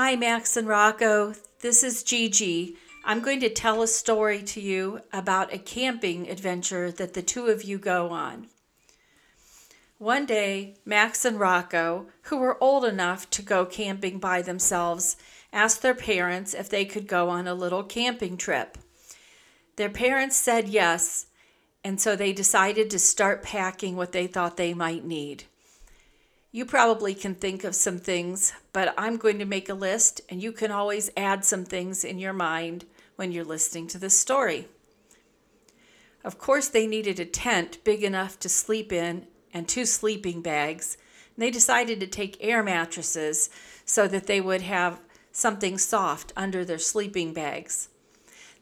Hi, Max and Rocco. This is Gigi. I'm going to tell a story to you about a camping adventure that the two of you go on. One day, Max and Rocco, who were old enough to go camping by themselves, asked their parents if they could go on a little camping trip. Their parents said yes, and so they decided to start packing what they thought they might need. You probably can think of some things, but I'm going to make a list, and you can always add some things in your mind when you're listening to this story. Of course, they needed a tent big enough to sleep in and two sleeping bags. And they decided to take air mattresses so that they would have something soft under their sleeping bags.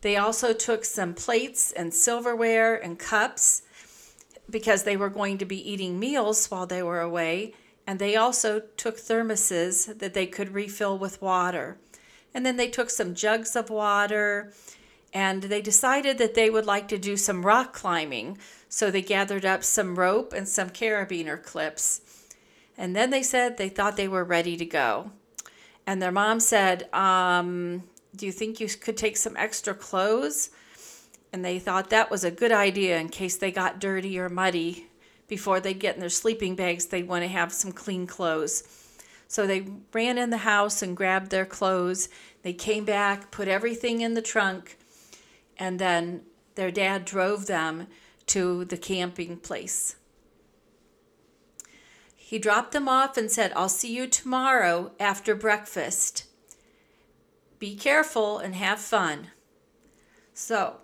They also took some plates and silverware and cups because they were going to be eating meals while they were away. And they also took thermoses that they could refill with water. And then they took some jugs of water and they decided that they would like to do some rock climbing. So they gathered up some rope and some carabiner clips. And then they said they thought they were ready to go. And their mom said, um, do you think you could take some extra clothes? And they thought that was a good idea in case they got dirty or muddy. Before they get in their sleeping bags, they'd want to have some clean clothes. So they ran in the house and grabbed their clothes. They came back, put everything in the trunk, and then their dad drove them to the camping place. He dropped them off and said, I'll see you tomorrow after breakfast. Be careful and have fun. So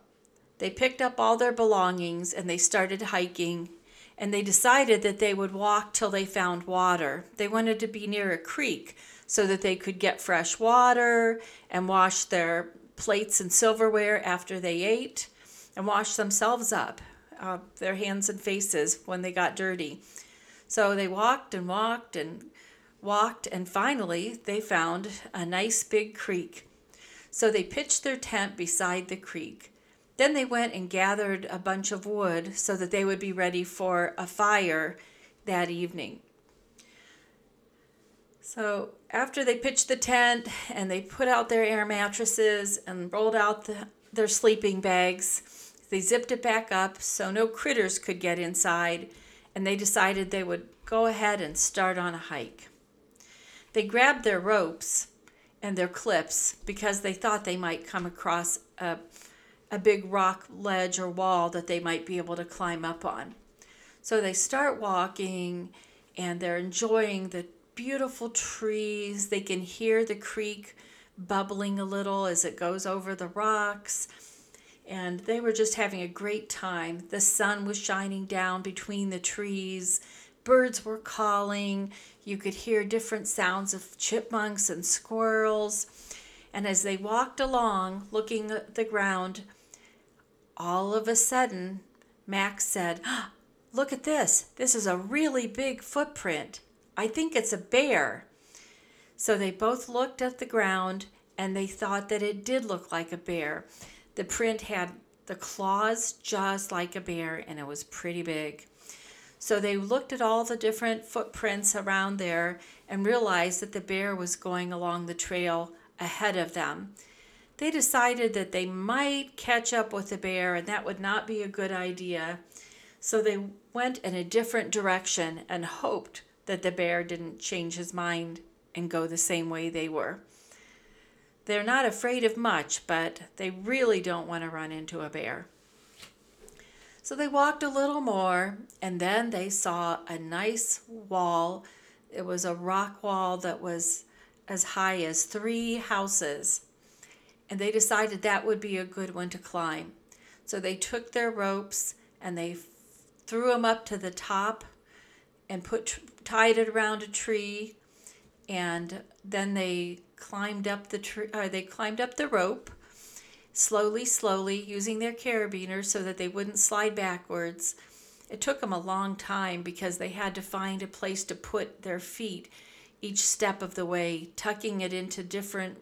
they picked up all their belongings and they started hiking. And they decided that they would walk till they found water. They wanted to be near a creek so that they could get fresh water and wash their plates and silverware after they ate and wash themselves up, uh, their hands and faces when they got dirty. So they walked and walked and walked, and finally they found a nice big creek. So they pitched their tent beside the creek. Then they went and gathered a bunch of wood so that they would be ready for a fire that evening. So after they pitched the tent and they put out their air mattresses and rolled out the, their sleeping bags, they zipped it back up so no critters could get inside, and they decided they would go ahead and start on a hike. They grabbed their ropes and their clips because they thought they might come across a, a big rock ledge or wall that they might be able to climb up on. So they start walking and they're enjoying the beautiful trees. They can hear the creek bubbling a little as it goes over the rocks. And they were just having a great time. The sun was shining down between the trees birds were calling. You could hear different sounds of chipmunks and squirrels. And as they walked along, looking at the ground, all of a sudden, Max said, ah, Look at this. This is a really big footprint. I think it's a bear. So they both looked at the ground and they thought that it did look like a bear. The print had the claws just like a bear and it was pretty big. So they looked at all the different footprints around there and realized that the bear was going along the trail ahead of them. They decided that they might catch up with the bear and that would not be a good idea. So they went in a different direction and hoped that the bear didn't change his mind and go the same way they were. They're not afraid of much, but they really don't want to run into a bear. So they walked a little more, and then they saw a nice wall. It was a rock wall that was as high as three houses. And they decided that would be a good one to climb. So they took their ropes and they threw them up to the top and put tied it around a tree and then they climbed up the tree uh, they climbed up the rope slowly, slowly, using their carabiners so that they wouldn't slide backwards. It took them a long time because they had to find a place to put their feet each step of the way, tucking it into different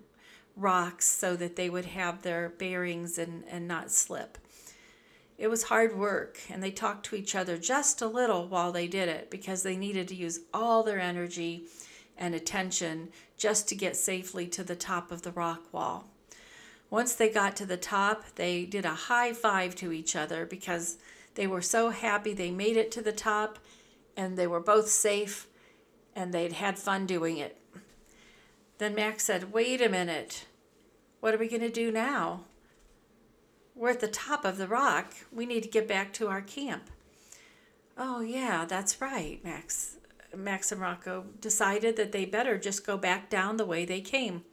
rocks so that they would have their bearings and, and not slip. It was hard work, and they talked to each other just a little while they did it because they needed to use all their energy and attention just to get safely to the top of the rock wall. Once they got to the top, they did a high five to each other because they were so happy they made it to the top and they were both safe and they'd had fun doing it. Then Max said, Wait a minute. What are we going to do now? We're at the top of the rock. We need to get back to our camp. Oh, yeah, that's right, Max. Max and Rocco decided that they better just go back down the way they came.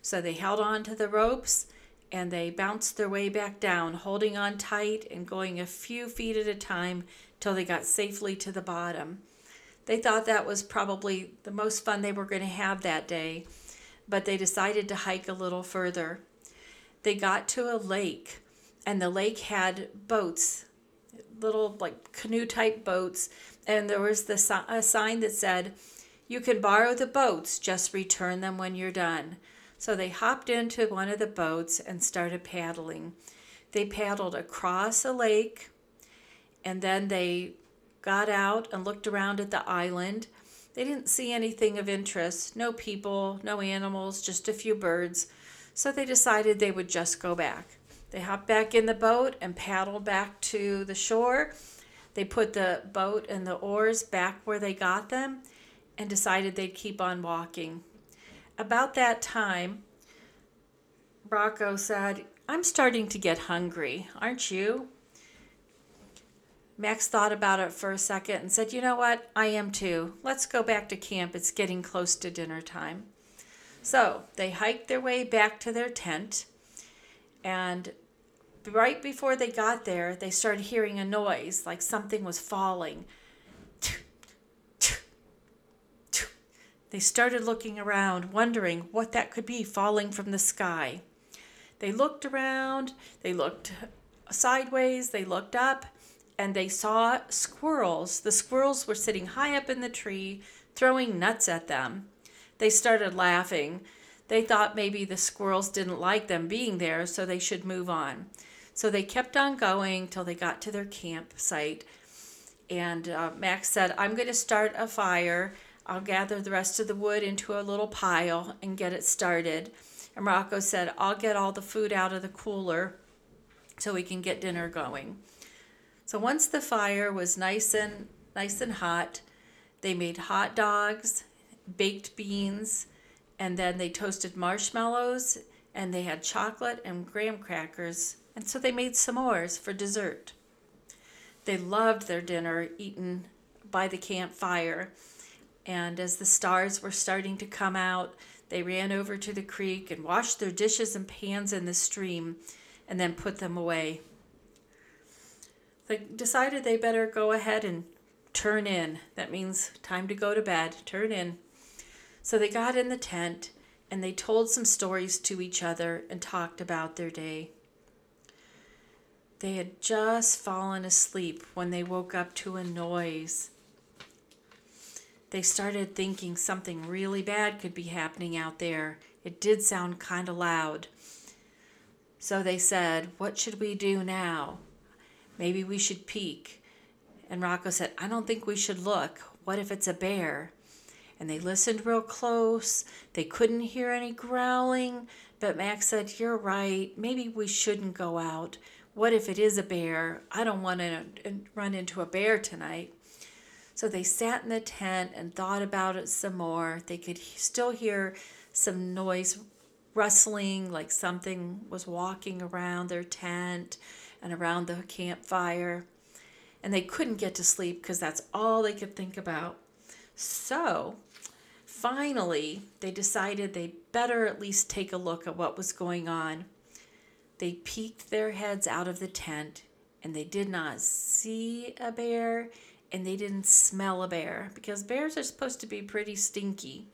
So they held on to the ropes and they bounced their way back down, holding on tight and going a few feet at a time till they got safely to the bottom. They thought that was probably the most fun they were going to have that day, but they decided to hike a little further. They got to a lake, and the lake had boats, little like canoe type boats, and there was the a sign that said, "You can borrow the boats, just return them when you're done." So they hopped into one of the boats and started paddling. They paddled across a lake and then they got out and looked around at the island. They didn't see anything of interest no people, no animals, just a few birds. So they decided they would just go back. They hopped back in the boat and paddled back to the shore. They put the boat and the oars back where they got them and decided they'd keep on walking about that time, Rocco said, I'm starting to get hungry, aren't you? Max thought about it for a second and said, You know what? I am too. Let's go back to camp. It's getting close to dinner time. So they hiked their way back to their tent, and right before they got there, they started hearing a noise like something was falling. They started looking around, wondering what that could be falling from the sky. They looked around, they looked sideways, they looked up, and they saw squirrels. The squirrels were sitting high up in the tree, throwing nuts at them. They started laughing. They thought maybe the squirrels didn't like them being there, so they should move on. So they kept on going till they got to their campsite. And uh, Max said, I'm going to start a fire I'll gather the rest of the wood into a little pile and get it started. And Rocco said, I'll get all the food out of the cooler so we can get dinner going. So once the fire was nice and nice and hot, they made hot dogs, baked beans, and then they toasted marshmallows and they had chocolate and graham crackers. And so they made s'mores for dessert. They loved their dinner eaten by the campfire and as the stars were starting to come out, they ran over to the creek and washed their dishes and pans in the stream and then put them away. They decided they better go ahead and turn in. That means time to go to bed, turn in. So they got in the tent and they told some stories to each other and talked about their day. They had just fallen asleep when they woke up to a noise they started thinking something really bad could be happening out there. It did sound kind of loud. So they said, What should we do now? Maybe we should peek. And Rocco said, I don't think we should look. What if it's a bear? And they listened real close. They couldn't hear any growling. But Max said, You're right. Maybe we shouldn't go out. What if it is a bear? I don't want to run into a bear tonight. So they sat in the tent and thought about it some more. They could still hear some noise rustling, like something was walking around their tent and around the campfire. And they couldn't get to sleep because that's all they could think about. So finally, they decided they better at least take a look at what was going on. They peeked their heads out of the tent and they did not see a bear and they didn't smell a bear because bears are supposed to be pretty stinky.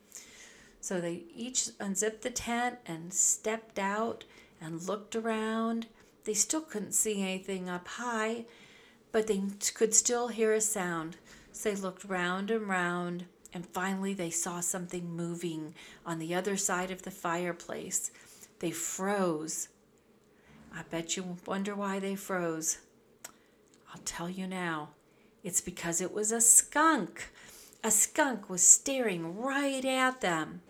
So they each unzipped the tent and stepped out and looked around. They still couldn't see anything up high, but they could still hear a sound. So they looked round and round, and finally they saw something moving on the other side of the fireplace. They froze. I bet you wonder why they froze. I'll tell you now. It's because it was a skunk. a skunk was staring right at them.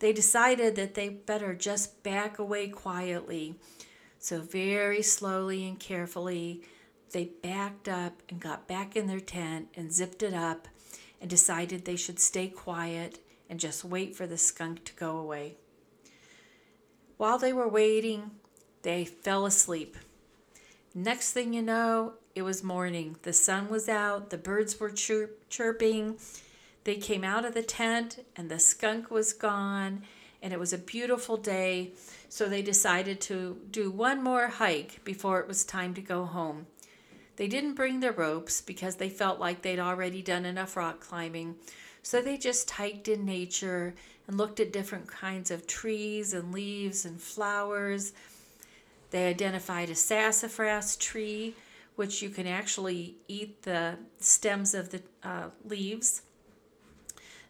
They decided that they better just back away quietly. So, very slowly and carefully, they backed up and got back in their tent and zipped it up and decided they should stay quiet and just wait for the skunk to go away. While they were waiting, they fell asleep. Next thing you know, it was morning. The sun was out, the birds were chirp- chirping. They came out of the tent, and the skunk was gone, and it was a beautiful day. So they decided to do one more hike before it was time to go home. They didn't bring their ropes because they felt like they'd already done enough rock climbing. So they just hiked in nature and looked at different kinds of trees and leaves and flowers. They identified a sassafras tree which you can actually eat the stems of the uh, leaves.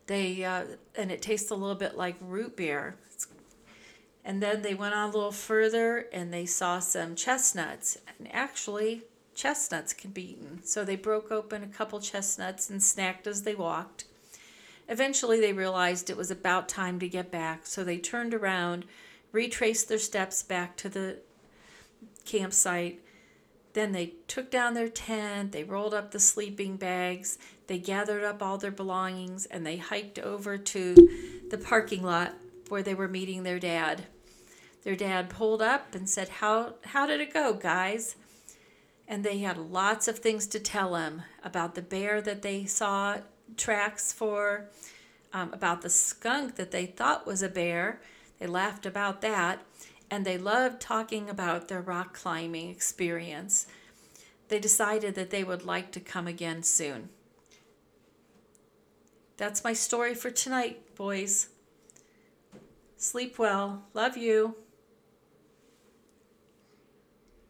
They uh, and it tastes a little bit like root beer. And then they went on a little further and they saw some chestnuts. And actually, chestnuts can be eaten. So they broke open a couple chestnuts and snacked as they walked. Eventually, they realized it was about time to get back, so they turned around, retraced their steps back to the campsite, then they took down their tent, they rolled up the sleeping bags, they gathered up all their belongings, and they hiked over to the parking lot where they were meeting their dad. Their dad pulled up and said, How, how did it go, guys? And they had lots of things to tell him about the bear that they saw tracks for, um, about the skunk that they thought was a bear. They laughed about that and they loved talking about their rock climbing experience. They decided that they would like to come again soon. That's my story for tonight, boys. Sleep well. Love you.